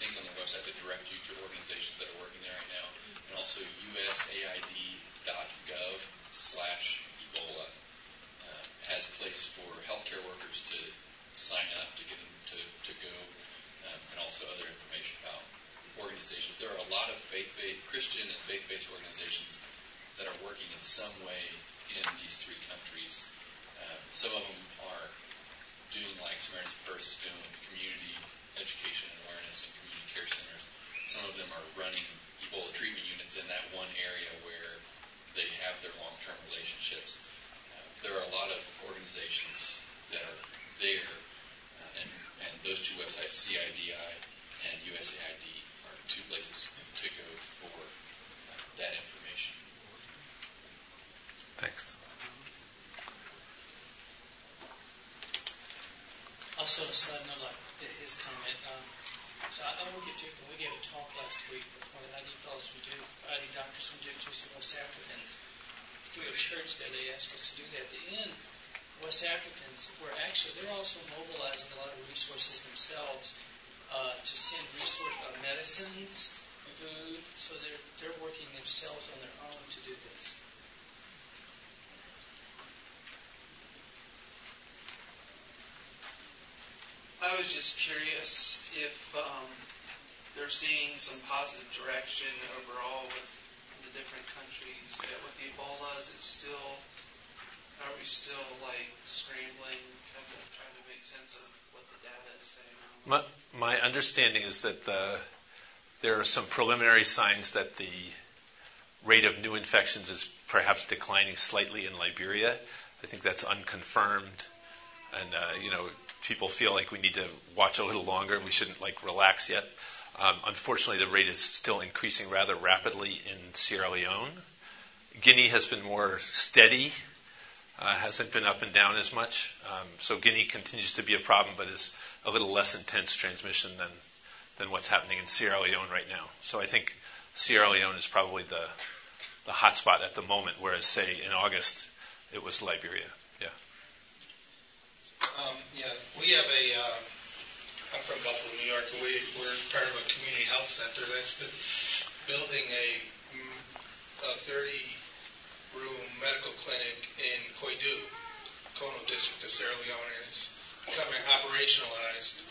things on their website to direct you to organizations that are working there right now, and also usaid.gov slash Ebola uh, has a place for healthcare workers to sign up to get them to, to go, um, and also other information about organizations. There are a lot of faith-based, Christian and faith-based organizations that are working in some way in these three countries. Uh, some of them are doing like Samaritan's Purse is doing with community education and awareness and community care centers. Some of them are running Ebola treatment units in that one area where they have their long-term relationships. Uh, there are a lot of organizations that are there, uh, and, and those two websites, CIDI and USAID, are two places to go for uh, that information. Thanks. Also, a side note like to his comment. Um, so I, I will get to it. We gave a talk last week with one of the ID fellows from Duke, ID doctors from Duke, to some West Africans. Through a church there, they asked us to do that. At the end, West Africans were actually, they're also mobilizing a lot of resources themselves uh, to send resources, uh, medicines, food, so they're, they're working themselves on their own to do this. I was just curious if um, they're seeing some positive direction overall with the different countries. Uh, with Ebola, is it still, are we still like scrambling, kind of trying to make sense of what the data is saying? My, my understanding is that the, there are some preliminary signs that the rate of new infections is perhaps declining slightly in Liberia. I think that's unconfirmed, and uh, you know people feel like we need to watch a little longer and we shouldn't like relax yet. Um, unfortunately, the rate is still increasing rather rapidly in Sierra Leone. Guinea has been more steady, uh, hasn't been up and down as much. Um, so Guinea continues to be a problem, but is a little less intense transmission than than what's happening in Sierra Leone right now. So I think Sierra Leone is probably the the hot spot at the moment, whereas say in August it was Liberia. Um, yeah, we have a. Uh, I'm from Buffalo, New York, we, we're part of a community health center that's been building a, a 30 room medical clinic in Koidu, Kono district of Sierra Leone, and it's becoming operationalized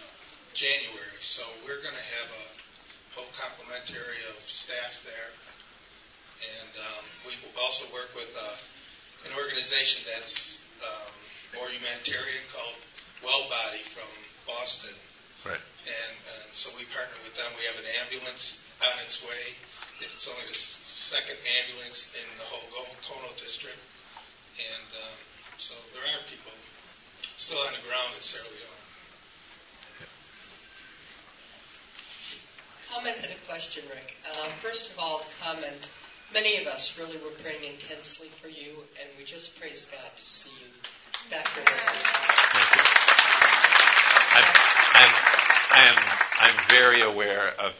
January. So we're going to have a whole complementary of staff there. And um, we also work with uh, an organization that's um, more humanitarian called Wellbody from Boston. Right. And, and so we partner with them. We have an ambulance on its way. It's only the second ambulance in the whole Kono district. And um, so there are people still on the ground in Sierra Leone. Comment and a question, Rick. Uh, first of all, comment. Many of us really were praying intensely for you, and we just praise God to see you back with us. Thank you. I'm, I'm, I am, I'm very aware of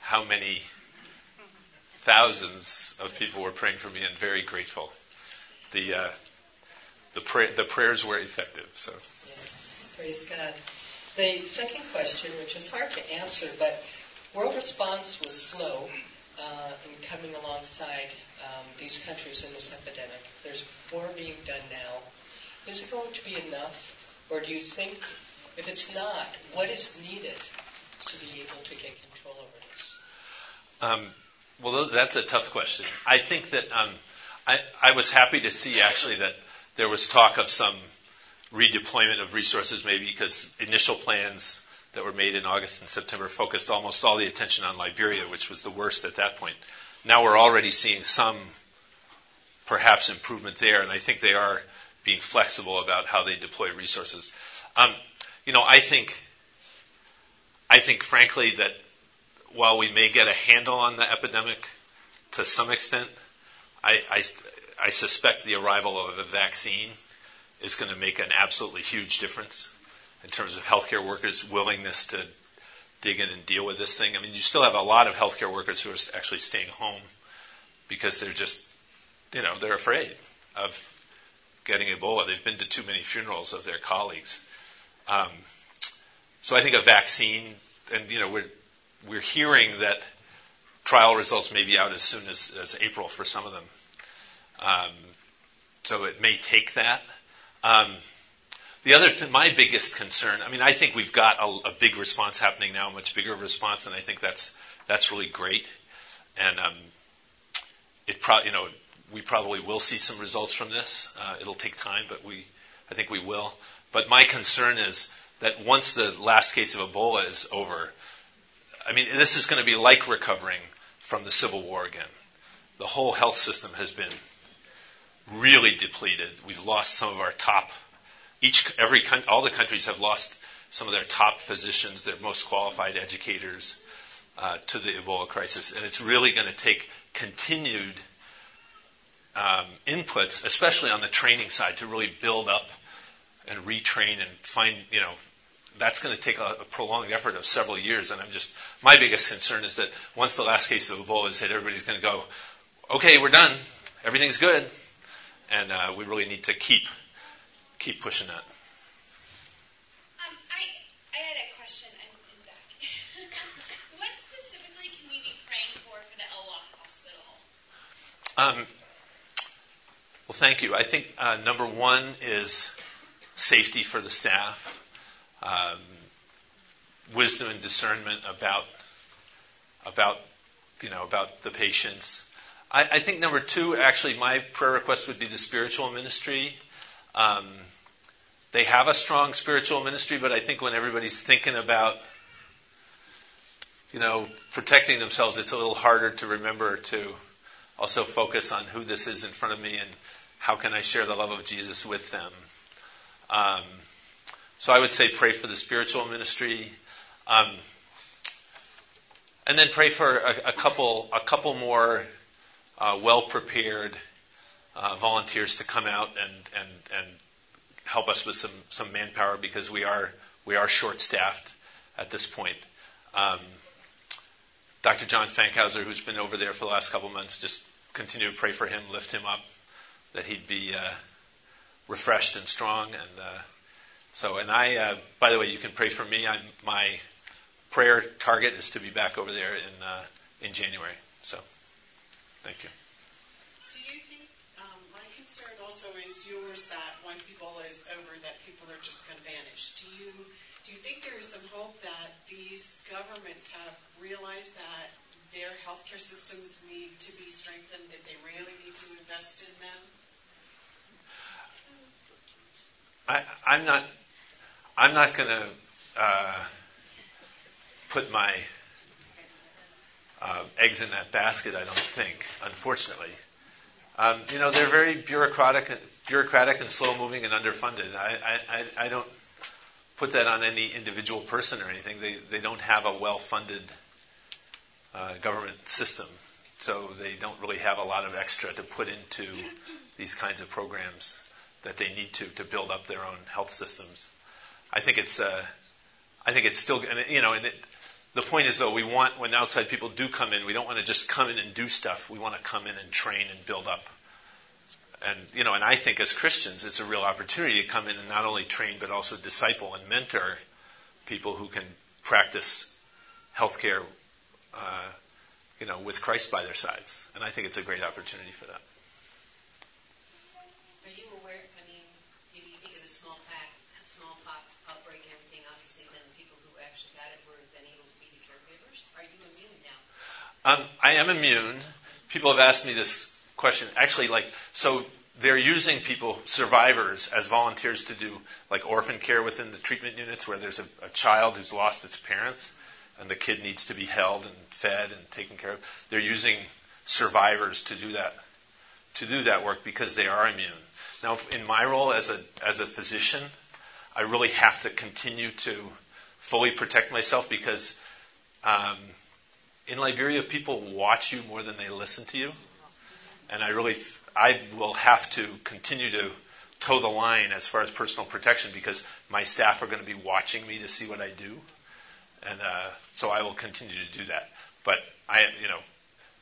how many thousands of people were praying for me and very grateful. The, uh, the, pray, the prayers were effective. So. Yeah, praise God. The second question, which is hard to answer, but world response was slow uh, in coming alongside um, these countries in this epidemic. There's more being done now. Is it going to be enough? Or do you think, if it's not, what is needed to be able to get control over this? Um, well, that's a tough question. I think that um, I, I was happy to see actually that there was talk of some redeployment of resources, maybe because initial plans that were made in August and September focused almost all the attention on Liberia, which was the worst at that point. Now we're already seeing some perhaps improvement there, and I think they are being flexible about how they deploy resources. Um, you know, I think, I think frankly that while we may get a handle on the epidemic to some extent, I, I, I suspect the arrival of a vaccine is going to make an absolutely huge difference in terms of healthcare workers' willingness to dig in and deal with this thing. I mean, you still have a lot of healthcare workers who are actually staying home because they're just, you know, they're afraid of getting Ebola. They've been to too many funerals of their colleagues. Um, so I think a vaccine, and you know, we're we're hearing that trial results may be out as soon as, as April for some of them. Um, so it may take that. Um, the other thing, my biggest concern, I mean, I think we've got a, a, big response happening now, a much bigger response, and I think that's that's really great. And um, it probably, you know, we probably will see some results from this. Uh, it'll take time, but we, I think we will. But my concern is that once the last case of Ebola is over, I mean, this is going to be like recovering from the Civil War again. The whole health system has been really depleted. We've lost some of our top each every all the countries have lost some of their top physicians, their most qualified educators uh, to the Ebola crisis, and it's really going to take continued um, inputs, especially on the training side, to really build up and retrain and find you know that's going to take a, a, prolonged effort of several years. And I'm just, my biggest concern is that once the last case of Ebola is hit, everybody's going to go, okay, we're done. Everything's good. And uh, we really need to keep keep pushing that. Um I I had a question in in back. What specifically can we be praying for the ELWA hospital? Um, well, thank you. I think uh, number one is safety for the staff, um, wisdom and discernment about about you know about the patients. I, I, think number two, actually, my prayer request would be the spiritual ministry. Um, they have a strong spiritual ministry, but I think when everybody's thinking about, you know, protecting themselves, it's a little harder to remember to also focus on who this is in front of me and how can I share the love of Jesus with them. Um, so I would say pray for the spiritual ministry, um, and then pray for a, a couple a couple more uh, well prepared uh, volunteers to come out and and and help us with some, some manpower because we are, we are short staffed at this point. Um, Dr. John Fankhauser, who's been over there for the last couple months, just continue to pray for him, lift him up, that he'd be uh, refreshed and strong. And uh, so, and I, uh, by the way, you can pray for me. I'm, my prayer target is to be back over there in uh, in January. So, thank you Do you think um, my concern also is yours that once Ebola is over, that people are just going to vanish. Do you do you think there is some hope that these governments have realized that their healthcare systems need to be strengthened, that they really need to invest in them? I, I'm not. I'm not going to uh, put my uh, eggs in that basket. I don't think, unfortunately. Um, you know, they're very bureaucratic, bureaucratic and slow moving and underfunded. I, I, I don't put that on any individual person or anything. They, they don't have a well funded uh, government system, so they don't really have a lot of extra to put into these kinds of programs that they need to to build up their own health systems. I think it's uh, I think it's still and you know and it, the point is, though, we want, when outside people do come in, we don't want to just come in and do stuff. We want to come in and train and build up. And, you know, and I think as Christians, it's a real opportunity to come in and not only train, but also disciple and mentor people who can practice healthcare, uh, you know, with Christ by their sides. And I think it's a great opportunity for that. Are you aware, I mean, if you think of the smallpox, smallpox outbreak and everything, obviously then people who actually got it were then able to are you immune Um, I am immune. People have asked me this question. Actually, like, so they're using people, survivors, as volunteers to do like orphan care within the treatment units where there's a, a child who's lost its parents and the kid needs to be held and fed and taken care of. They're using survivors to do that to do that work because they are immune. Now, in my role as a as a physician, I really have to continue to fully protect myself because um, in Liberia, people watch you more than they listen to you, and I really, I will have to continue to toe the line as far as personal protection because my staff are going to be watching me to see what I do, and uh, so I will continue to do that. But I, you know,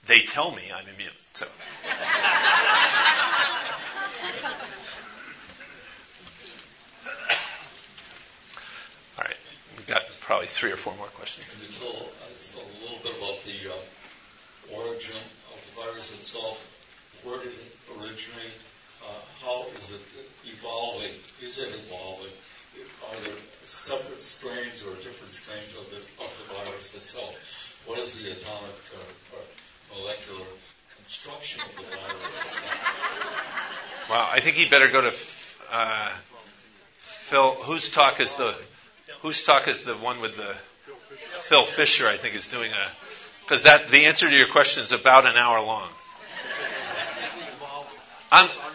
they tell me I'm immune, so. All right, we got probably three or four more questions. Can you tell us a little bit about the uh, origin of the virus itself? Where did it originate? Uh, how is it evolving? Is it evolving? Are there separate strains or different strains of the, of the virus itself? What is the atomic uh, or molecular construction of the virus itself? Wow, I think he better go to uh, Phil. Whose talk is the whose talk is the one with the Phil Fisher? I think is doing a because that the answer to your question is about an hour long.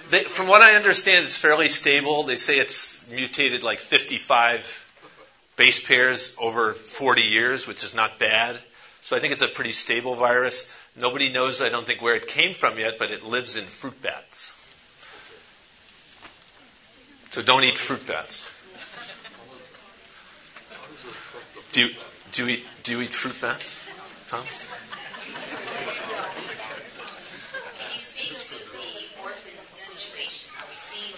They, from what I understand, it's fairly stable. They say it's mutated like 55 base pairs over 40 years, which is not bad. So I think it's a pretty stable virus. Nobody knows, I don't think, where it came from yet, but it lives in fruit bats. So don't eat fruit bats. Do you, do you eat, do you eat fruit bats, Tom? Can you speak to the orphan situation? Are we seeing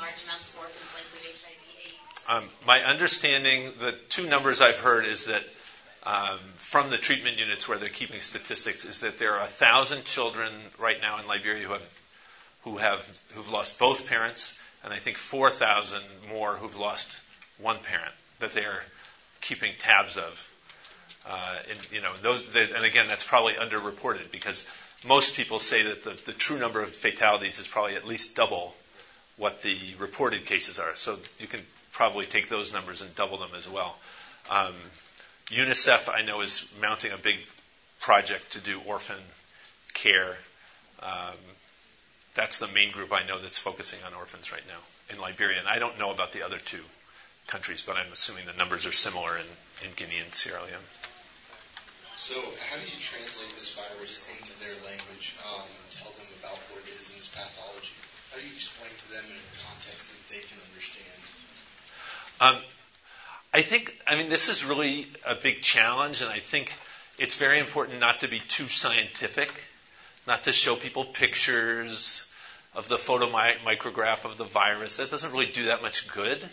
large amounts of orphans like with HIV AIDS? Um, my understanding, the two numbers I've heard is that um, from the treatment units where they're keeping statistics, is that there are a thousand children right now in Liberia who have who have who've lost both parents, and I think four thousand more who've lost one parent that they're keeping tabs of. Uh, and you know those, and again, that's probably underreported because most people say that the, the true number of fatalities is probably at least double what the reported cases are. So you can probably take those numbers and double them as well. Um, UNICEF, I know, is mounting a big project to do orphan care. Um, that's the main group I know that's focusing on orphans right now in Liberia. And I don't know about the other two countries, but I'm assuming the numbers are similar in, in Guinea and Sierra Leone. So, how do you translate this virus into their language um, and tell them about what it is and its pathology? How do you explain to them in a context that they can understand? Um, I think, I mean, this is really a big challenge, and I think it's very important not to be too scientific, not to show people pictures of the photomicrograph of the virus. That doesn't really do that much good.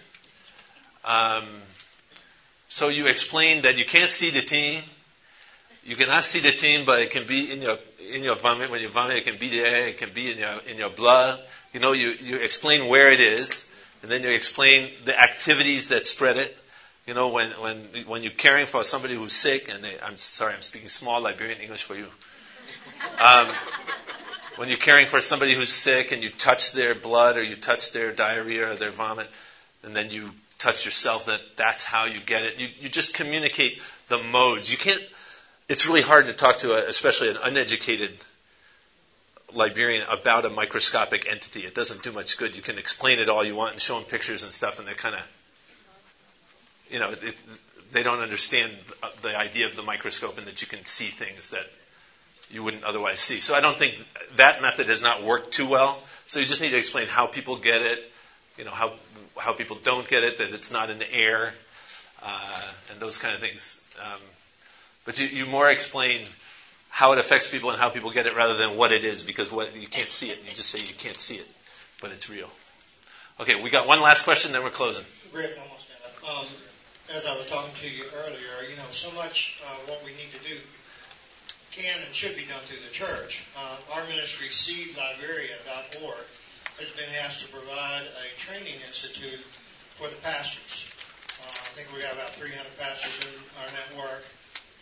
Um, so you explain that you can't see the thing. You cannot see the thing, but it can be in your in your vomit. When you vomit, it can be there. It can be in your in your blood. You know, you, you explain where it is, and then you explain the activities that spread it. You know, when when when you're caring for somebody who's sick, and they, I'm sorry, I'm speaking small Liberian English for you. Um, when you're caring for somebody who's sick, and you touch their blood, or you touch their diarrhea or their vomit, and then you touch yourself, that that's how you get it. You, you just communicate the modes. You can't. It's really hard to talk to, a, especially an uneducated Liberian, about a microscopic entity. It doesn't do much good. You can explain it all you want and show them pictures and stuff, and they're kind of you know, it, they don't understand the idea of the microscope and that you can see things that you wouldn't otherwise see. So I don't think that method has not worked too well. So you just need to explain how people get it, you know, how how people don't get it, that it's not in the air, uh, and those kind of things. Um, but you, you more explain how it affects people and how people get it rather than what it is, because what you can't see it. You just say you can't see it, but it's real. Okay, we got one last question, then we're closing. Rick, almost. Um, as I was talking to you earlier, you know, so much uh, what we need to do can and should be done through the church. Uh, our ministry, seedliberia.org, has been asked to provide a training institute for the pastors. Uh, I think we have about 300 pastors in our network,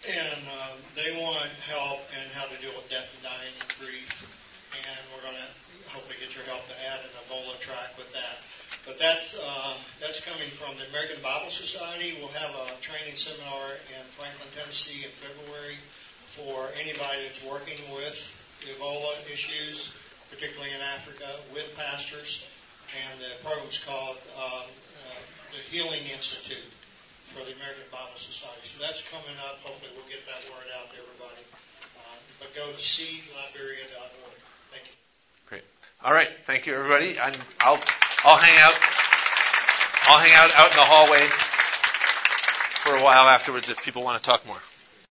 and um, they want help in how to deal with death and dying and grief. And we're going to hopefully get your help to add an Ebola track with that. But that's uh, that's coming from the American Bible Society. We'll have a training seminar in Franklin, Tennessee, in February for anybody that's working with Ebola issues, particularly in Africa, with pastors. And the program's called um, uh, the Healing Institute for the American Bible Society. So that's coming up. Hopefully, we'll get that word out to everybody. Uh, but go to seedliberia.org. Thank you. Great. All right. Thank you, everybody. I'm, I'll. I'll hang out. I'll hang out out in the hallway for a while afterwards if people want to talk more.